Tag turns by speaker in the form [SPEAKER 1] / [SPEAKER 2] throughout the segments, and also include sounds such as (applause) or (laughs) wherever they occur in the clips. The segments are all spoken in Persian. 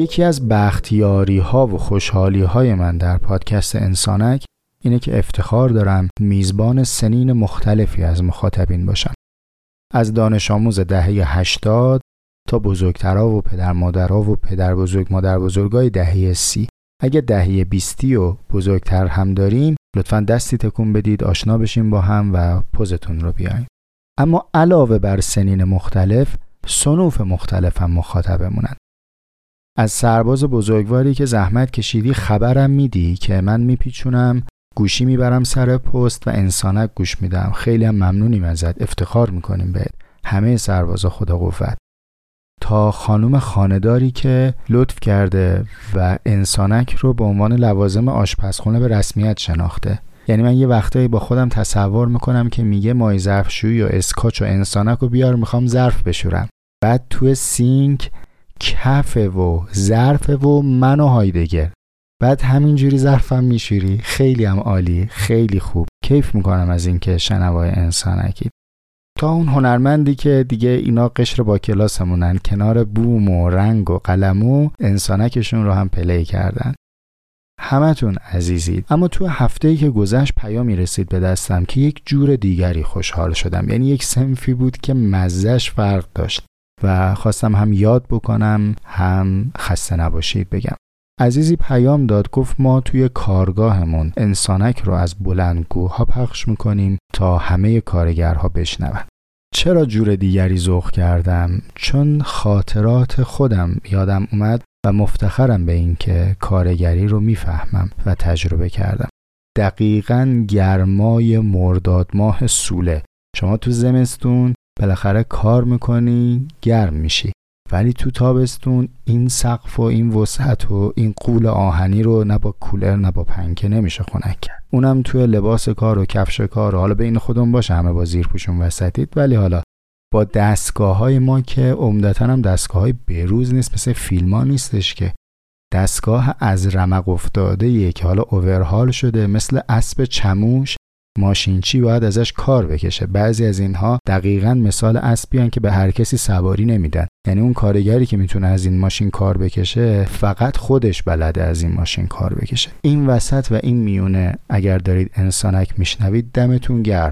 [SPEAKER 1] یکی از بختیاری ها و خوشحالی های من در پادکست انسانک اینه که افتخار دارم میزبان سنین مختلفی از مخاطبین باشم. از دانش آموز دهه 80 تا بزرگترا و پدر مادرها و پدر بزرگ مادر بزرگای دهه سی. اگه دهه بیستی و بزرگتر هم داریم لطفا دستی تکون بدید آشنا بشیم با هم و پوزتون رو بیایم اما علاوه بر سنین مختلف سنوف مختلف هم مخاطبمونن. از سرباز بزرگواری که زحمت کشیدی خبرم میدی که من میپیچونم گوشی می‌برم سر پست و انسانک گوش میدم. خیلی هم ممنونیم ازت. افتخار می‌کنیم بهت. همه سربازا خدا قوت. تا خانم خانداری که لطف کرده و انسانک رو به عنوان لوازم آشپزخونه به رسمیت شناخته. یعنی من یه وقتایی با خودم تصور می‌کنم که میگه مای ظرفشویی و اسکاچ و انسانک رو بیار می‌خوام ظرف بشورم. بعد تو سینک کفه و ظرف و من و هایدگر. بعد همینجوری ظرفم میشوری. خیلی هم عالی خیلی خوب. کیف می‌کنم از اینکه شنوای انسانکی. تا اون هنرمندی که دیگه اینا قشر با کلاسمونن کنار بوم و رنگ و قلمو انسانکشون رو هم پلی کردن. همتون عزیزید. اما تو هفته ای که گذشت پیامی رسید به دستم که یک جور دیگری خوشحال شدم. یعنی یک سنفی بود که مزش فرق داشت. و خواستم هم یاد بکنم هم خسته نباشید بگم. عزیزی پیام داد گفت ما توی کارگاهمون انسانک رو از بلندگوها پخش می‌کنیم تا همه کارگرها بشنون. چرا جور دیگری ذوق کردم؟ چون خاطرات خودم یادم اومد و مفتخرم به اینکه کارگری رو می‌فهمم و تجربه کردم. دقیقا گرمای مرداد ماه سوله. شما تو زمستون بالاخره کار می‌کنی گرم میشی. ولی تو تابستون این سقف و این وسعت و این قول آهنی رو نه با کولر نه با پنکه نمیشه خنک کرد. اونم توی لباس کار و کفش کار. و حالا بین خودمون باشه همه با زیر پوشون وسطید. ولی حالا با دستگاه های ما که عمدتا هم دستگاه های بروز نیست مثل فیلم ها نیستش که. دستگاه از رمق افتاده که حالا اوورهال شده مثل اسب چموش. ماشینچی باید ازش کار بکشه. بعضی از اینها دقیقا مثال اسبی که به هر کسی سواری نمیدن. یعنی اون کارگری که می‌تونه از این ماشین کار بکشه فقط خودش بلده از این ماشین کار بکشه. این وسط و این میونه اگر دارید انسانک میشنوید دمتون گرم.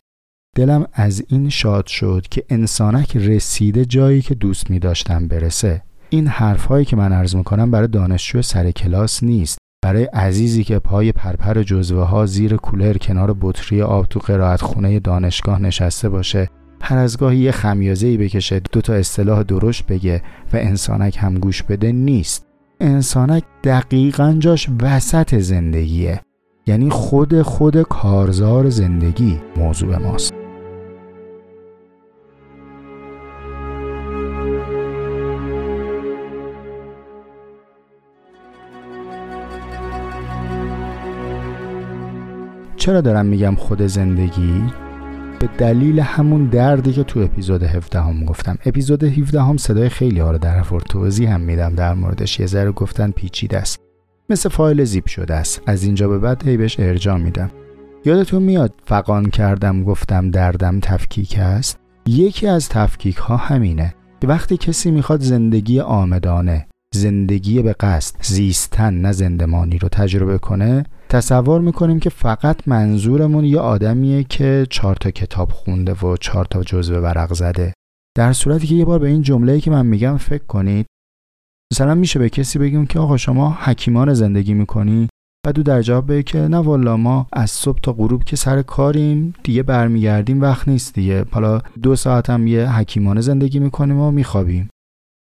[SPEAKER 1] دلم از این شاد شد که انسانک رسیده جایی که دوست می برسه. این حرفهایی که من عرض می‌کنم برای دانشجو سر کلاس نیست. برای عزیزی که پای پرپر جزوه ها زیر کولر کنار بطری آب تو قرائت خونه دانشگاه نشسته باشه هر از گاهی یه خمیازه ای بکشه دو تا اصطلاح درشت بگه و انسانک هم گوش بده نیست. انسانک دقیقا جاش وسط زندگیه یعنی خود خود کارزار زندگی موضوع ماست. چرا دارم میگم خود زندگی؟ به دلیل همون دردی که تو اپیزود 17 هم گفتم. اپیزود 17 هم صدای خیلی ها رو در توضیح هم میدم در موردش. یه ذره گفتن پیچیده است. مثل فایل زیپ شده است. از اینجا به بعد هی بهش ارجاع میدم. یادتون میاد فقان کردم گفتم دردم تفکیک است؟ یکی از تفکیک ها همینه. که وقتی کسی می‌خواد زندگی آمدانه زندگی به قصد زیستن نه زندمانی رو تجربه کنه تصور می‌کنیم که فقط منظورمون یه آدمیه که چهار تا کتاب خونده و چهار تا جزوه ورق زده. در صورتی که یه بار به این جمله که من میگم فکر کنید. مثلا میشه به کسی بگیم که آقا شما حکیمان زندگی می‌کنی؟ و دو در جواب بگه که نه والا ما از صبح تا غروب که سر کاریم دیگه برمیگردیم وقت نیست دیگه. حالا دو ساعت هم یه حکیمانه زندگی می‌کنیم و میخوابیم.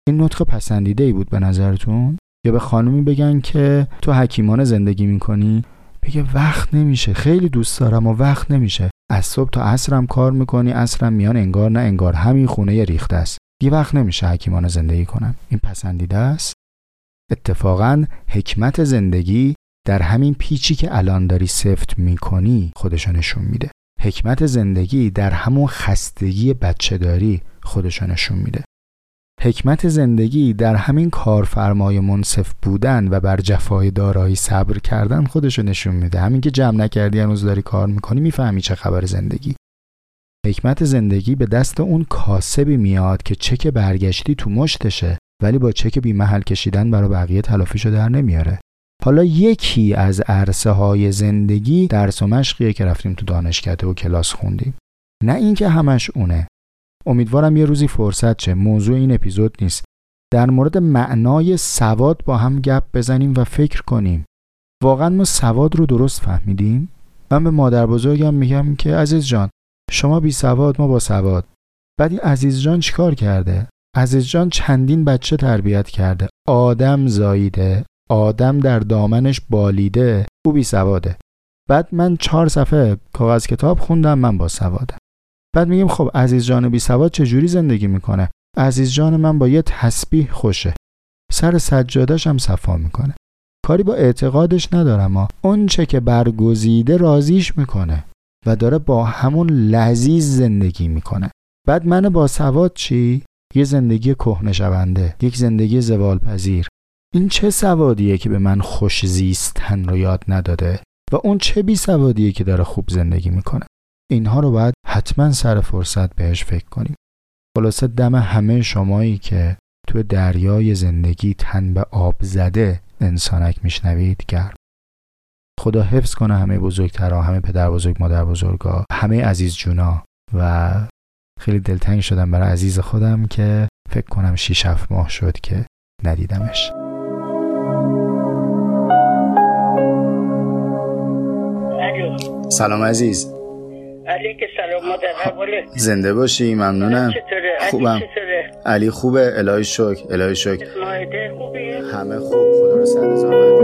[SPEAKER 1] این نطق پسندیده ای بود به نظرتون؟ یا به خانومی بگن که تو حکیمانه زندگی می‌کنی؟ میگه وقت نمیشه خیلی دوست دارم و وقت نمیشه. از صبح تا عصرم کار می‌کنی عصرم میان انگار نه انگار همین خونه ریخته است. یه وقت نمیشه حکیمانه زندگی کنم این پسندیده است؟ اتفاقا حکمت زندگی در همین پیچی که الان داری سفت می‌کنی خودشو نشون میده. حکمت زندگی در همون خستگی بچه داری خودشو نشون میده. حکمت زندگی در همین کارفرمای منصف بودن و بر جفای دارایی صبر کردن خودشو نشون میده. همین که جمع نکردی هنوز داری کار می‌کنی می‌فهمی چه خبر زندگی. حکمت زندگی به دست اون کاسبی میاد که چک برگشتی تو مشتشه ولی با چک بی محل کشیدن برای بقیه تلافیشو در نمیاره. حالا یکی از عرصه های زندگی درس و مشقیه که رفتیم تو دانشکده و کلاس خوندیم. نه اینکه همش اونه. امیدوارم یه روزی فرصت چه موضوع این اپیزود نیست. در مورد معنای سواد با هم گپ بزنیم و فکر کنیم. واقعا ما سواد رو درست فهمیدیم؟ من به مادر بزرگم میگم که عزیز جان شما بی سواد ما با سواد. بعد عزیز جان چیکار کرده؟ عزیز جان چندین بچه تربیت کرده. آدم زاییده. آدم در دامنش بالیده. او بی سواده. بعد من چهار صفحه کاغذ کتاب خوندم من با سوادم بعد میگیم خب عزیز جان بی سواد چجوری زندگی می‌کنه؟ عزیز جان من با یه تسبیح خوشه. سر سجادش هم صفا می‌کنه. کاری با اعتقادش ندارم ما اون چه که برگزیده رازیش می‌کنه و داره با همون لذیذ زندگی می‌کنه. بعد من با سواد چی؟ یه زندگی کهنه شونده یک زندگی زوال پذیر این چه سوادیه که به من خوش زیستن رو یاد نداده؟ و اون چه بی سوادیه که داره خوب زندگی می‌کنه؟ اینها رو باید حتما سر فرصت بهش فکر کنیم. خلاصه دم همه شمایی که تو دریای زندگی تن به آب زده انسانک میشنوید گرم. خدا حفظ کنه همه بزرگترها همه پدر بزرگ مادر بزرگا همه عزیز جونا. و خیلی دلتنگ شدم برای عزیز خودم که فکر کنم 6 7 ماه شد که ندیدمش. سلام عزیز.
[SPEAKER 2] علیک سلام مادر
[SPEAKER 1] زنده باشی ممنونم. خوبم. علی خوبه؟ الهی شکر الهی شکر. همه خوب. خدا رو هزار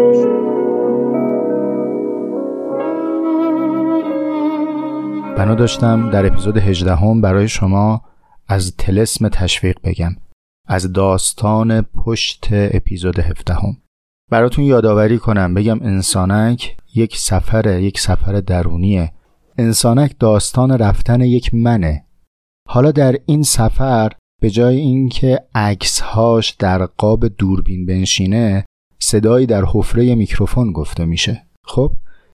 [SPEAKER 1] بنا داشتم در اپیزود 18 هم برای شما از تلسم تشویق بگم. از داستان پشت اپیزود 17 هم. براتون یادآوری کنم بگم انسانک یک سفر یک سفر درونیه. انسانک داستان رفتن یک منه. حالا در این سفر به جای اینکه عکسهاش در قاب دوربین بنشینه صدایی در حفره میکروفون گفته میشه. خب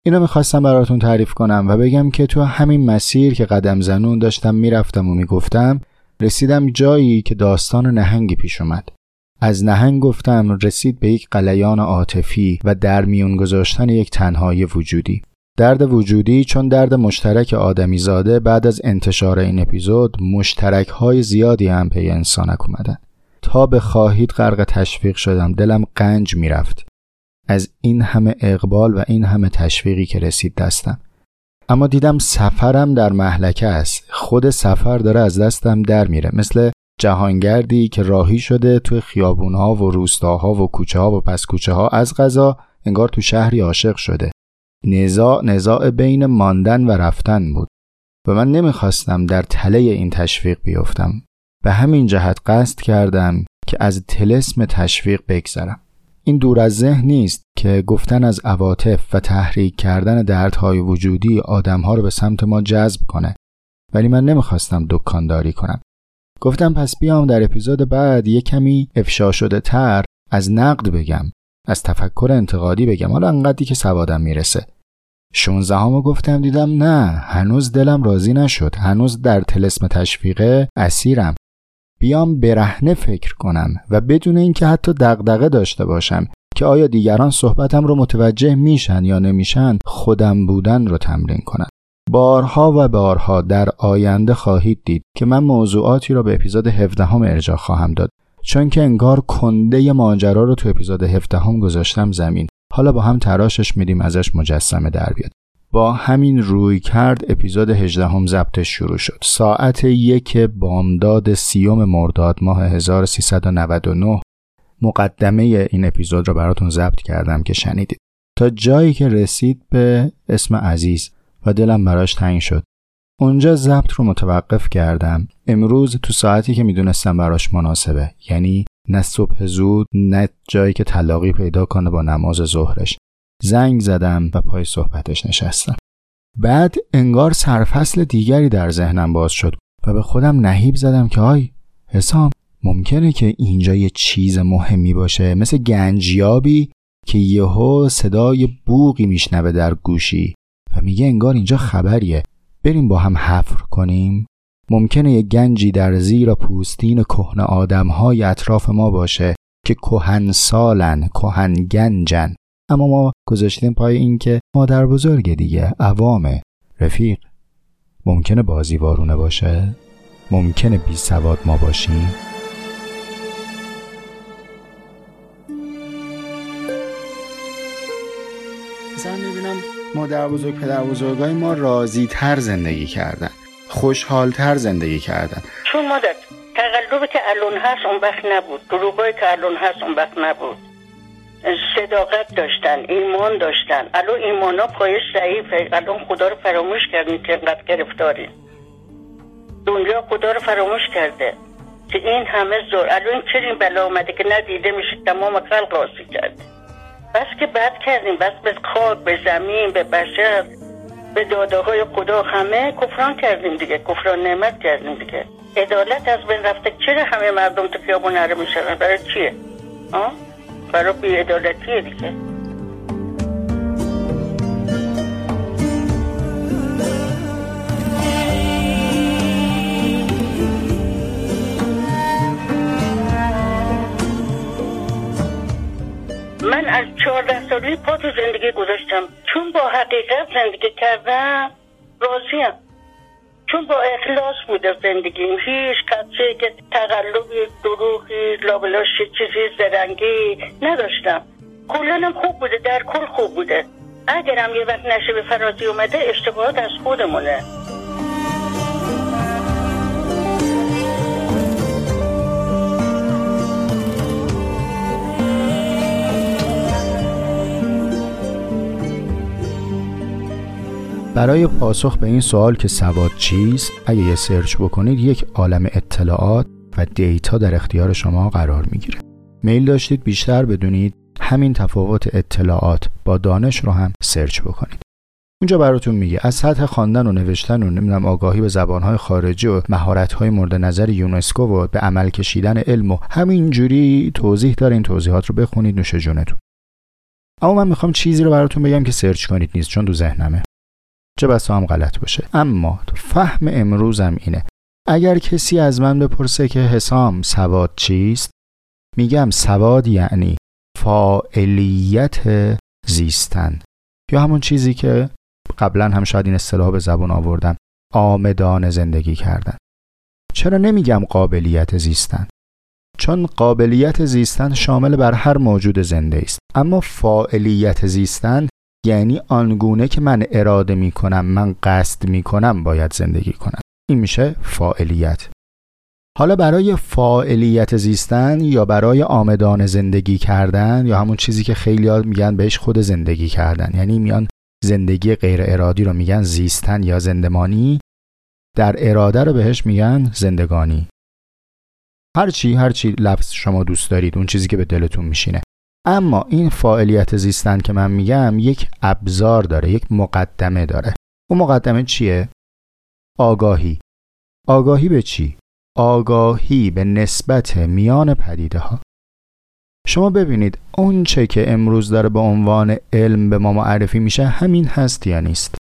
[SPEAKER 1] اینو می‌خواستم براتون تعریف کنم و بگم که تو همین مسیر که قدم زنون داشتم می‌رفتم و می‌گفتم رسیدم جایی که داستان نهنگی پیش اومد. از نهنگ گفتم رسید به یک قلیان عاطفی و در میون گذاشتن یک تنهایی وجودی. درد وجودی چون درد مشترک آدمی زاده بعد از انتشار این اپیزود مشترک های زیادی هم پی انسانک اومدن. تا به خواهید غرق تشویق شدم دلم قنج می‌رفت. از این همه اقبال و این همه تشویقی که رسید دستم. اما دیدم سفرم در محلکه است. خود سفر داره از دستم در میره. مثل جهانگردی که راهی شده توی خیابونها و روستاها و کوچه ها و پس کوچه ها از غذا انگار تو شهری عاشق شده. نزاع نزاع بین ماندن و رفتن بود. و من نمی‌خواستم در تله این تشویق بیفتم. به همین جهت قصد کردم که از تلسم تشویق بگذرم. این دور از ذهن نیست که گفتن از عواطف و تحریک کردن دردهای وجودی آدمها رو به سمت ما جذب کنه. ولی من نمی‌خواستم دکانداری کنم. گفتم پس بیام در اپیزود بعد یه کمی افشا شده تر از نقد بگم از تفکر انتقادی بگم. حالا انقدری که سوادم می‌رسه. 16 همو گفتم دیدم نه هنوز دلم راضی نشد. هنوز در تلسم تشویقه اسیرم. بیام برهنه فکر کنم و بدون اینکه حتی دغدغه داشته باشم که آیا دیگران صحبتم رو متوجه میشن یا نمیشن خودم بودن رو تمرین کنم. بارها و بارها در آینده خواهید دید که من موضوعاتی را به اپیزود 17 هم ارجاع خواهم داد. چون که انگار کنده ماجرا رو تو اپیزود 17 هم گذاشتم زمین. حالا با هم تراشش میدیم ازش مجسمه در بیاد. با همین روی کرد اپیزود 18 هم ضبطش شروع شد. ساعت یک بامداد سیوم مرداد ماه 1399 مقدمه این اپیزود رو براتون ضبط کردم که شنیدید. تا جایی که رسید به اسم عزیز و دلم براش تنگ شد. اونجا ضبط رو متوقف کردم. امروز تو ساعتی که می‌دونستم براش مناسبه. یعنی نه صبح زود نه جایی که طلاقی پیدا کنه با نماز ظهرش. زنگ زدم و پای صحبتش نشستم. بعد انگار سرفصل دیگری در ذهنم باز شد و به خودم نهیب زدم که آی حسام ممکنه که اینجا یه چیز مهمی باشه مثل گنجیابی که یهو صدای بوقی میشنوه در گوشی و میگه انگار اینجا خبریه. بریم با هم حفر کنیم. ممکنه یه گنجی در زیر پوستین کهن آدمهای اطراف ما باشه که کهن سالن کهن گنجن اما ما گذاشتیم پای این که مادر بزرگ دیگه عوامه. رفیق ممکنه بازی وارونه باشه؟ ممکنه بی سواد ما باشیم؟ مثلا می‌بینم مادر بزرگ پدر بزرگای ما راضی تر زندگی کردن. خوشحالتر زندگی کردن.
[SPEAKER 2] چون مادر تقلبی که الان هست اون وقت نبود. دروغایی که الان هست اون وقت نبود. صداقت داشتن ایمان داشتن. الان ایمان ها پای ضعیفه. الان خدا رو فراموش کردیم که انقدر گرفتاریم. دنیا خدا رو فراموش کرده که این همه زور. الان چرا بلا آمده که ندیده میشه تمام خلق آسی کرده. بس که بد کردیم. بس به خاک به زمین به بشر. به داده های خدا همه کفران کردیم دیگه کفران نعمت کردیم دیگه. عدالت از بین رفته چرا همه مردم تو خیابون نره میشن برای چیه؟ آه؟ برای بیعدالتیه دیگه. سالی پا تو زندگی گذاشتم. چون با حقیقت زندگی کردم راضیم. چون با اخلاص بوده زندگیم. هیچ کچه که تقلبی دروغی لابلاش چیزی زرنگی نداشتم. کلانم خوب بوده در کل خوب بوده. اگرم یه وقت نشه به فرازی اومده اشتباهات از خودمونه.
[SPEAKER 1] برای پاسخ به این سوال که سواد چیست اگه یه search بکنید یک عالم اطلاعات و data در اختیار شما قرار می‌گیره. میل داشتید بیشتر بدونید همین تفاوت اطلاعات با دانش رو هم search بکنید. اونجا براتون میگه از سطح خواندن و نوشتن و نمی‌دونم آگاهی به زبانهای خارجی و مهارت‌های مورد نظر یونسکو و به عمل کشیدن علم و همینجوری توضیح داره این توضیحات رو بخونید نوش جونتون. اما من می‌خوام چیزی رو براتون بگم که سرچ کنید نیست چون تو ذهنمه. چه بسا هم غلط باشه. اما فهم امروزم اینه. اگر کسی از من بپرسه که حسام سواد چیست میگم سواد یعنی فاعلیت زیستن. یا همون چیزی که قبلا هم شاید این اصطلاح به زبان آوردم آمدان زندگی کردن. چرا نمیگم قابلیت زیستن؟ چون قابلیت زیستن شامل بر هر موجود زنده است. اما فاعلیت زیستن یعنی آنگونه که من اراده می کنم من قصد می کنم باید زندگی کنم. این میشه فاعلیت. حالا برای فاعلیت زیستن یا برای آمدان زندگی کردن یا همون چیزی که خیلی میگن بهش خود زندگی کردن یعنی میان زندگی غیر ارادی رو میگن زیستن یا زندمانی در اراده رو بهش میگن زندگانی. هرچی هرچی لفظ شما دوست دارید اون چیزی که به دلتون میشینه. اما این فعالیت زیستن که من میگم یک ابزار داره یک مقدمه داره. اون مقدمه چیه؟ آگاهی. آگاهی به چی؟ آگاهی به نسبت میان پدیده ها شما ببینید اون چه که امروز داره به عنوان علم به ما معرفی میشه همین هست یا نیست؟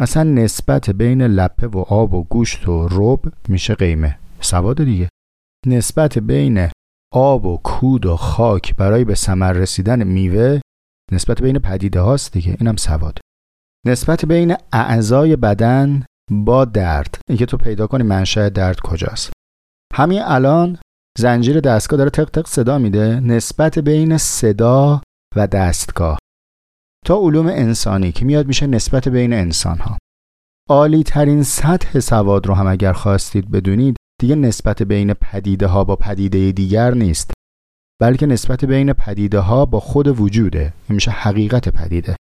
[SPEAKER 1] اصلا نسبت بین لپه و آب و گوشت و رب میشه قیمه. سواد دیگه. نسبت بین آب و کود و خاک برای به ثمر رسیدن میوه نسبت بین پدیده هاست دیگه. اینم سواد. نسبت بین اعضای بدن با درد. اینکه تو پیدا کنی منشأ درد کجاست. همین الان زنجیر دستگاه داره تق تق صدا میده نسبت بین صدا و دستگاه. تا علوم انسانی که میاد میشه نسبت بین انسان ها عالی ترین سطح سواد رو هم اگر خواستید بدونید دیگه نسبت بین پدیده ها با پدیده دیگر نیست بلکه نسبت بین پدیده ها با خود وجوده. این میشه حقیقت پدیده.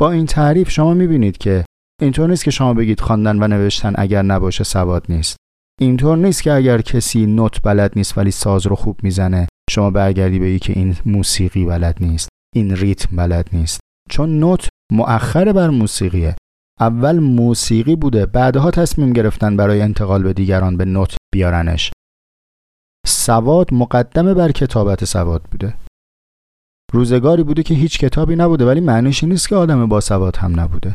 [SPEAKER 1] با این تعریف شما می‌بینید که اینطور نیست که شما بگید خواندن و نوشتن اگر نباشه سواد نیست. اینطور نیست که اگر کسی نوت بلد نیست ولی ساز رو خوب می‌زنه شما برگردی بگی که این موسیقی بلد نیست این ریتم بلد نیست. چون نوت مؤخر بر موسیقیه. اول موسیقی بوده بعدها تصمیم گرفتن برای انتقال به دیگران به نوت بیارنش. سواد مقدمه بر کتابت سواد بوده. روزگاری بوده که هیچ کتابی نبوده ولی معنیش نیست که آدم با سواد هم نبوده.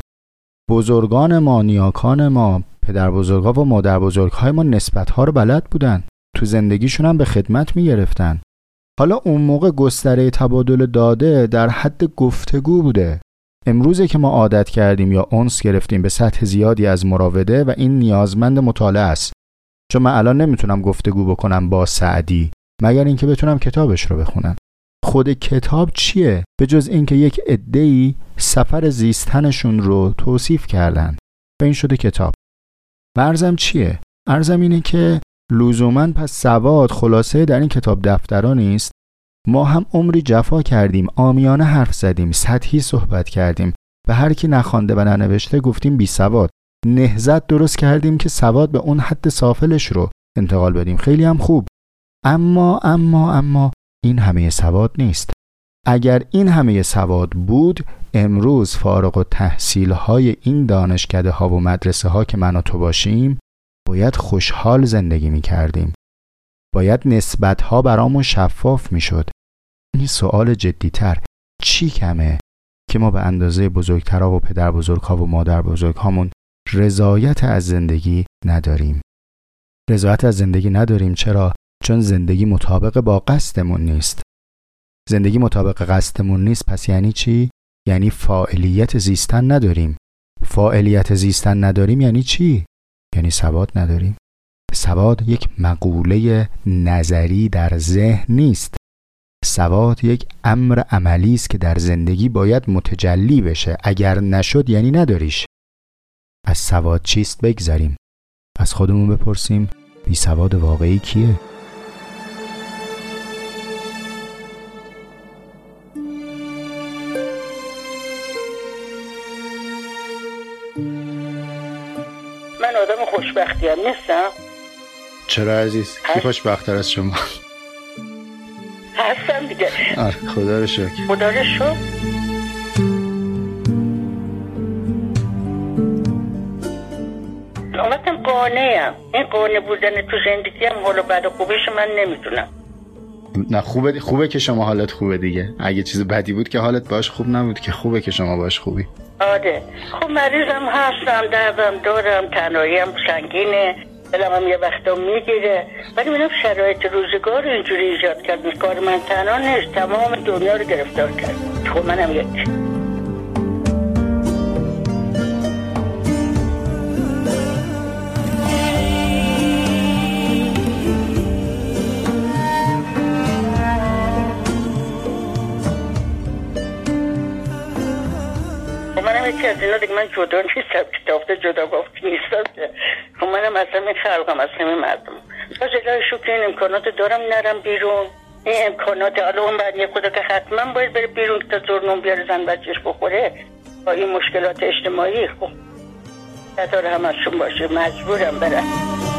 [SPEAKER 1] بزرگان ما نیاکان ما پدر بزرگا و مادر بزرگهای ما نسبت ها رو بلد بودن. تو زندگیشون هم به خدمت می گرفتن حالا اون موقع گستره تبادل داده در حد گفتگو بوده. امروزه که ما عادت کردیم یا اونس گرفتیم به سطح زیادی از مراوده و این نیازمند مطالعه است. چون من الان نمی‌تونم گفتگو بکنم با سعدی مگر اینکه بتونم کتابش رو بخونم. خود کتاب چیه؟ به جز اینکه یک عده‌ای سفر زیستنشون رو توصیف کردن. و این شده کتاب. ارزم چیه؟ ارزم اینه که لزوما پس سواد خلاصه در این کتاب دفترا نیست؟ ما هم عمری جفا کردیم آمیانه حرف زدیم سطحی صحبت کردیم به هر کی نخوانده و ننوشته گفتیم بی سواد. نهزت درست کردیم که سواد به اون حد سافلش رو انتقال بدیم. خیلی هم خوب. اما اما اما این همه سواد نیست. اگر این همه سواد بود امروز فارغ و تحصیل های این دانشکده ها و مدرسه ها که من و تو باشیم باید خوشحال زندگی می کردیم. باید نسبت ها برامون شفاف می شد. این سوال جدیتر چی کمه که ما به اندازه بزرگترها و پدر بزرگ ها و مادر بزرگ هامون رضایت از زندگی نداریم. رضایت از زندگی نداریم چرا؟ چون زندگی مطابق با قصدمون نیست. زندگی مطابق قصدمون نیست پس یعنی چی؟ یعنی فاعلیت زیستن نداریم. فاعلیت زیستن نداریم یعنی چی؟ یعنی سواد نداریم. سواد یک مقوله نظری در ذهن نیست. سواد یک امر عملی است که در زندگی باید متجلی بشه. اگر نشد یعنی نداریش. از سواد چیست بگذاریم. از خودمون بپرسیم بی سواد واقعی کیه؟
[SPEAKER 2] من آدم خوشبختی هم نیستم
[SPEAKER 1] چرا عزیز؟ کی خوشبختتر از شما؟
[SPEAKER 2] هستم دیگه.
[SPEAKER 1] آره خدا رو شکر.
[SPEAKER 2] خدا رو شکر. آمدم قانعم این قانع بودن تو زندگی هم حالا بعد خوبش من نمی‌تونم
[SPEAKER 1] نه خوبه خوبه که شما حالت خوبه دیگه. اگه چیز بدی بود که حالت باش خوب نبود که خوبه که شما باش خوبی.
[SPEAKER 2] آره. خب مریضم هستم دردم دارم تنهاییم سنگینه. دلم هم یه وقتا می‌گیره. ولی منم شرایط روزگار رو اینجوری ایجاد کرد. کار من تنها نیست تمام دنیا رو گرفتار کرد. خب منم یک. از اینا دیگه من جدا نیستم کتابت جدا گفت نیستم که. خب منم از همین خلقم از همین مردم. باز الهی شکر این امکانات دارم نرم بیرون. این امکانات حالا اون یه خدا که حتما باید بره بیرون که تا زرنون بیاره زن بچهش بخوره. با این مشکلات اجتماعی خب. نداره همشون باشه. مجبورم برم.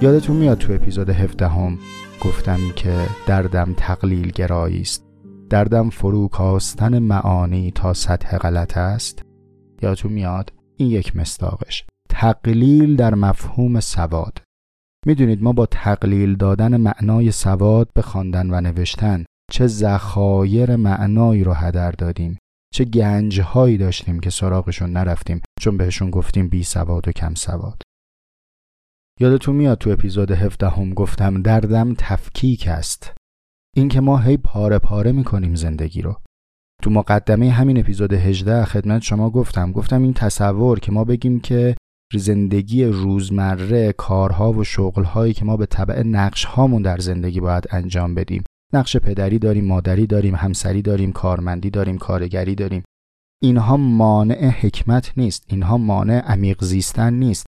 [SPEAKER 1] یادتون میاد تو اپیزود 17 هم گفتم که دردم تقلیل گرایی است. دردم فرو کاستن معانی تا سطح غلط است. یادتون میاد؟ این یک مستاقش. تقلیل در مفهوم سواد. می‌دونید ما با تقلیل دادن معنای سواد به خواندن و نوشتن چه ذخایر معنایی رو هدر دادیم چه گنجهایی داشتیم که سراغشون نرفتیم چون بهشون گفتیم بی سواد و کم سواد. یادتون میاد تو اپیزود 17 هم گفتم دردم تفکیک است. اینکه ما هی پاره پاره می‌کنیم زندگی رو. تو مقدمه همین اپیزود 18 خدمت شما گفتم. گفتم این تصور که ما بگیم که زندگی روزمره کارها و شغلهایی که ما به طبع نقش هامون در زندگی باید انجام بدیم. نقش پدری داریم مادری داریم همسری داریم کارمندی داریم کارگری داریم. اینها مانع حکمت نیست. اینها مانع عمیق زیستن نیست.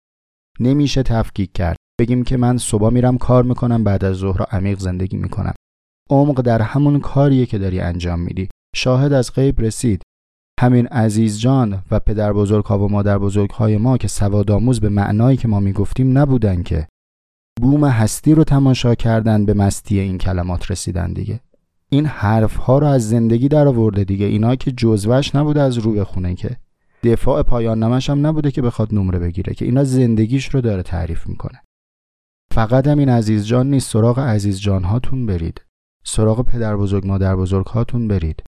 [SPEAKER 1] نمیشه تفکیک کرد. بگیم که من صبح میرم کار می‌کنم بعد از ظهر عمیق زندگی می‌کنم. عمق در همون کاریه که داری انجام میدی. شاهد از غیب رسید. همین عزیز جان و پدر بزرگ ها و مادر بزرگ های ما که سوادآموز به معنایی که ما می‌گفتیم نبودن که. بوم هستی رو تماشا کردن به مستی این کلمات رسیدن دیگه. این حرف ها رو از زندگی در آورده دیگه. اینا که جزوش نبوده از رو بخونه که. دفاع پایان نمش هم نبوده که بخواد نمره بگیره که اینا زندگیش رو داره تعریف می‌کنه. فقط هم این عزیز جان نیست سراغ عزیز جان هاتون برید. سراغ پدر بزرگ مادر بزرگ هاتون برید.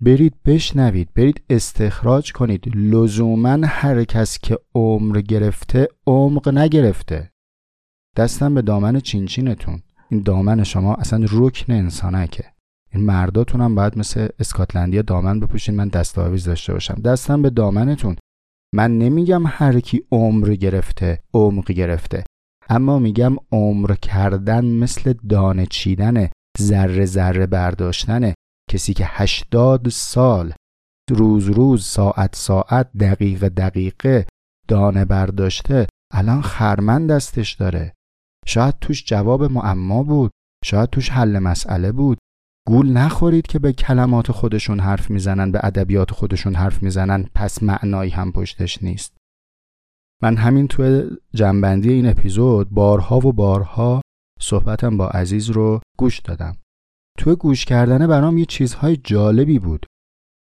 [SPEAKER 1] برید بشنوید برید استخراج کنید. لزوما هر کس که عمر گرفته عمق نگرفته. دستم به دامن چینچینتون. این دامن شما اصلا رکن انسانکه. این مرداتون هم باید مثل اسکاتلندیا دامن بپوشین من دستاویز داشته باشم. دستم به دامنتون. من نمیگم هر کی عمر گرفته عمق گرفته. اما میگم عمر کردن مثل دانه چیدن ذره ذره برداشتن کسی که هشتاد سال روز روز ساعت ساعت دقیقه دقیقه دانه برداشته الان خرمن دستش داره. شاید توش جواب معما بود شاید توش حل مسئله بود. گول نخورید که به کلمات خودشون حرف می‌زنن به ادبیات خودشون حرف می‌زنن. پس معنایی هم پشتش نیست. من همین توی جنبندی این اپیزود بارها و بارها صحبتم با عزیز رو گوش دادم. توی گوش کردنه برام یه چیزهای جالبی بود.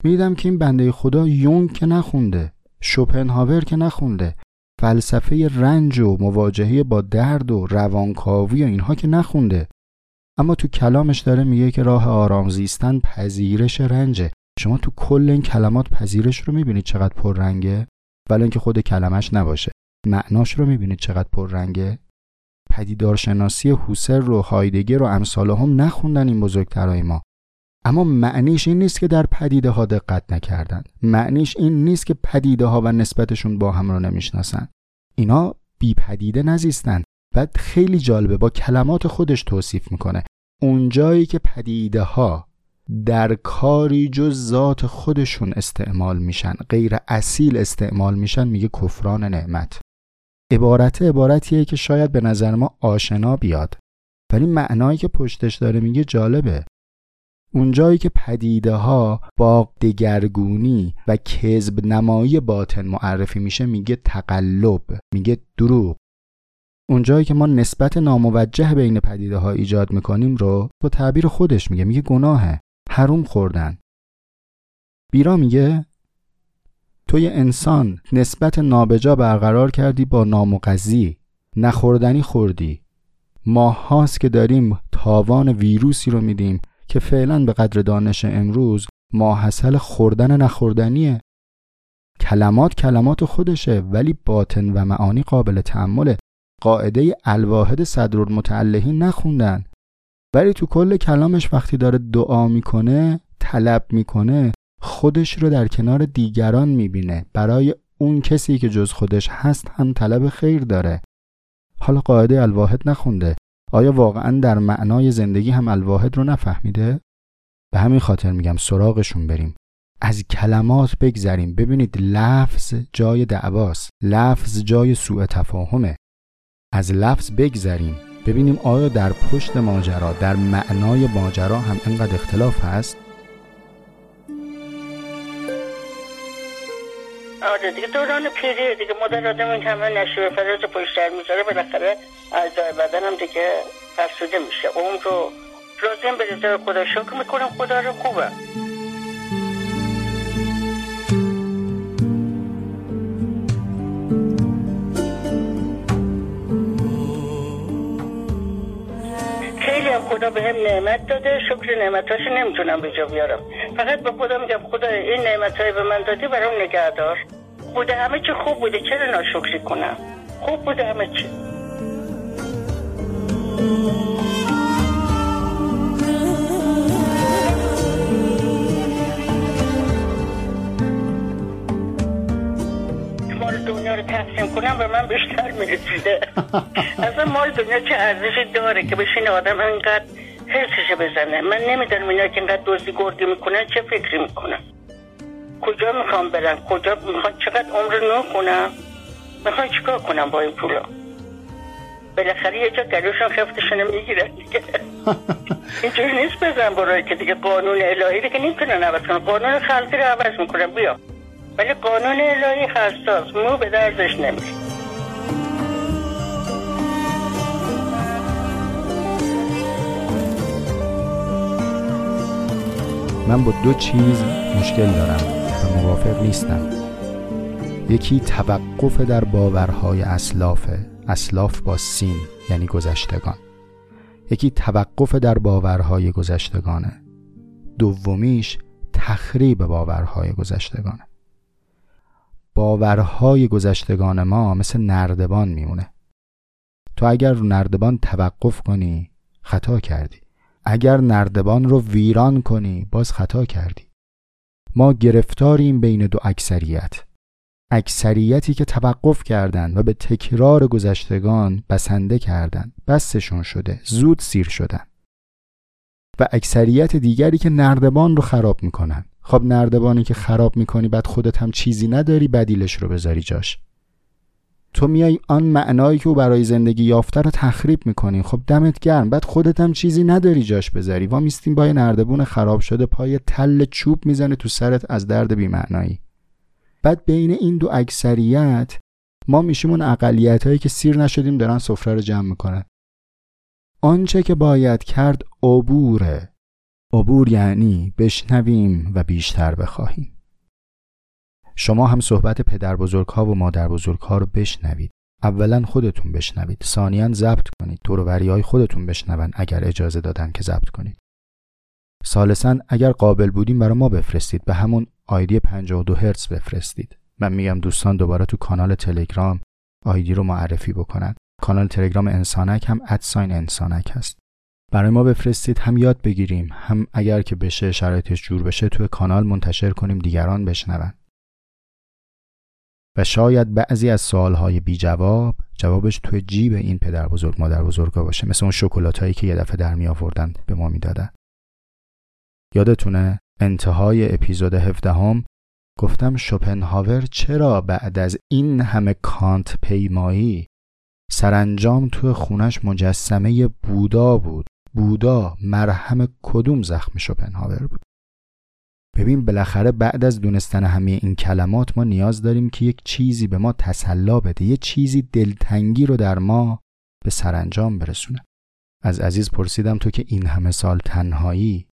[SPEAKER 1] میدم که این بنده خدا یونگ که نخونده شوپنهاور که نخونده فلسفه رنج و مواجهه با درد و روانکاوی و اینها که نخونده. اما تو کلامش داره میگه که راه آرام زیستن پذیرش رنجه. شما تو کل این کلمات پذیرش رو می‌بینید چقدر پررنگه؟ ولی اینکه خود کلمش نباشه. معناش رو می‌بینید چقدر پررنگه؟ پدیدارشناسی هوسر رو هایدگر رو امثال هم نخوندن این بزرگترهای ما. اما معنیش این نیست که در پدیده ها دقت نکردن. معنیش این نیست که پدیده ها و نسبتشون با هم رو نمی‌شناسن. اینا بی پدیده نزیستن. بعد خیلی جالبه با کلمات خودش توصیف می‌کنه. اونجایی که پدیده ها در کاری جز ذات خودشون استعمال میشن غیر اصیل استعمال میشن میگه کفران نعمت. عبارت عبارتیه که شاید به نظر ما آشنا بیاد. ولی معنایی که پشتش داره میگه جالبه. اونجایی که پدیده ها با دگرگونی و کذب نمایی باطن معرفی میشه میگه تقلب میگه دروغ. اونجایی که ما نسبت ناموجه بین پدیده ها ایجاد می‌کنیم رو با تعبیر خودش میگه میگه گناهه حروم خوردن. بیرا میگه توی انسان نسبت نابجا برقرار کردی با نامقضی نخوردنی خوردی. ماه هاست که داریم تاوان ویروسی رو میدیم که فعلا به قدر دانش امروز ماحصل خوردن نخوردنیه. کلمات کلمات خودشه ولی باطن و معانی قابل تحمله قاعده الواحد صدرالمتعلهین نخوندن. ولی تو کل کلامش وقتی داره دعا می‌کنه طلب می‌کنه خودش رو در کنار دیگران می‌بینه. برای اون کسی که جز خودش هست هم طلب خیر داره. حالا قاعده الواحد نخونده. آیا واقعا در معنای زندگی هم الواحد رو نفهمیده؟ به همین خاطر میگم سراغشون بریم. از کلمات بگذریم. ببینید لفظ جای دعواست. لفظ جای سوء تفاهمه. از لفظ بگذریم. ببینیم آیا در پشت ماجرا در معنای ماجرا هم انقدر اختلاف هست؟
[SPEAKER 2] آره دیگه دوران پیری دیگه مادر آدم این همه نشوه فراز پشت سر می‌ذاره بالاخره اعضای بدن هم دیگه فرسوده میشه. اون رو لازم به رضای خدا شکر می‌کنم خدا رو خوبه. هم خدا به هم نعمت داده شکر نعمتاش نمی‌تونم به جا بیارم. فقط به خدا میگم خدا این نعمت های به من دادی برام نگهدار. بوده همه چی خوب بوده چرا ناشکری کنم؟ خوب بوده همه چی. دنیا رو تقسیم کنم به من بیشتر می‌رسیده. (laughs) اصلا مال دنیا چه ارزشی داره که بشین آدم انقدر حرسش بزنه؟ من نمی‌دونم اینا که اینقدر دوزی گردی می‌کنن چه فکری می‌کنن. کجا می‌خوام برن کجا می‌خوان چقدر عمر نو کنم؟ می‌خوان چیکار کنم با این پولا؟ بالاخره یه جا گلوشون خفتشون می‌گیرن دیگه. (laughs) اینجوری نیست بزن برای که دیگه قانون الهی دیگه نمی‌تونن عوض کنن. قانون خلقی رو عوض می‌کنن. بیا. ولی قانون الهی حساس مو به دردش نمیشه
[SPEAKER 1] من با دو چیز مشکل دارم و موافق نیستم. یکی توقف در باورهای اسلافه اسلاف با سین یعنی گذشتگان. یکی توقف در باورهای گذشتگانه. دومیش تخریب باورهای گذشتگانه. باورهای گذشتگان ما مثل نردبان میمونه. تو اگر رو نردبان توقف کنی خطا کردی. اگر نردبان رو ویران کنی باز خطا کردی. ما گرفتاریم بین دو اکثریت. اکثریتی که توقف کردند و به تکرار گذشتگان بسنده کردند بستشون شده زود سیر شدن. و اکثریت دیگری که نردبان رو خراب می‌کنن. خب نردبانی که خراب می‌کنی بعد خودت هم چیزی نداری بدیلش رو بذاری جاش. تو میای آن معنایی که او برای زندگی یافته رو تخریب می‌کنی. خب دمت گرم. بعد خودت هم چیزی نداری جاش بذاری. وا میستیم با نردبون خراب شده پای تل چوب می‌زنه تو سرت از درد بیمعنایی. بعد بین این دو اکثریت ما میشیم اون اقلیت هایی که سیر نشدیم دارن سفره رو جمع می‌کنن. آنچه که باید کرد عبوره. عبور یعنی بشنویم و بیشتر بخواهیم. شما هم صحبت پدر بزرگ ها و مادر بزرگ ها رو بشنوید. اولا خودتون بشنوید. ثانیا ضبط کنید. دوروبری های خودتون بشنون اگر اجازه دادن که ضبط کنید. سالسا اگر قابل بودیم برای ما بفرستید. به همون آیدی 52 هرتز بفرستید. من میگم دوستان دوباره تو کانال تلگرام آیدی رو معرفی بکنن. کانال تلگرام انسانک هم ادساین انسانک هست. برای ما بفرستید هم یاد بگیریم هم اگر که بشه شرایطش جور بشه توی کانال منتشر کنیم دیگران بشنون. و شاید بعضی از سوالهای بی جواب جوابش توی جیب این پدر بزرگ مادر بزرگا باشه. مثل اون شکلات هایی که یه دفعه در می آوردن به ما می‌دادن یادتونه انتهای اپیزود 17 هم گفتم شوپنهاور چرا بعد از این همه کانت پیمایی سرانجام تو خونش مجسمه بودا بود؟ بودا مرهم کدوم زخم شوپنهاور بود؟ ببین بالاخره بعد از دونستن همه این کلمات ما نیاز داریم که یک چیزی به ما تسلا بده یه چیزی دلتنگی رو در ما به سرانجام برسونه. از عزیز پرسیدم تو که این همه سال تنهایی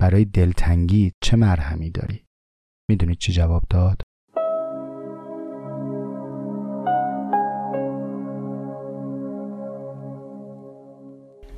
[SPEAKER 1] برای دلتنگی چه مرهمی داری؟ می‌دونید چی جواب داد؟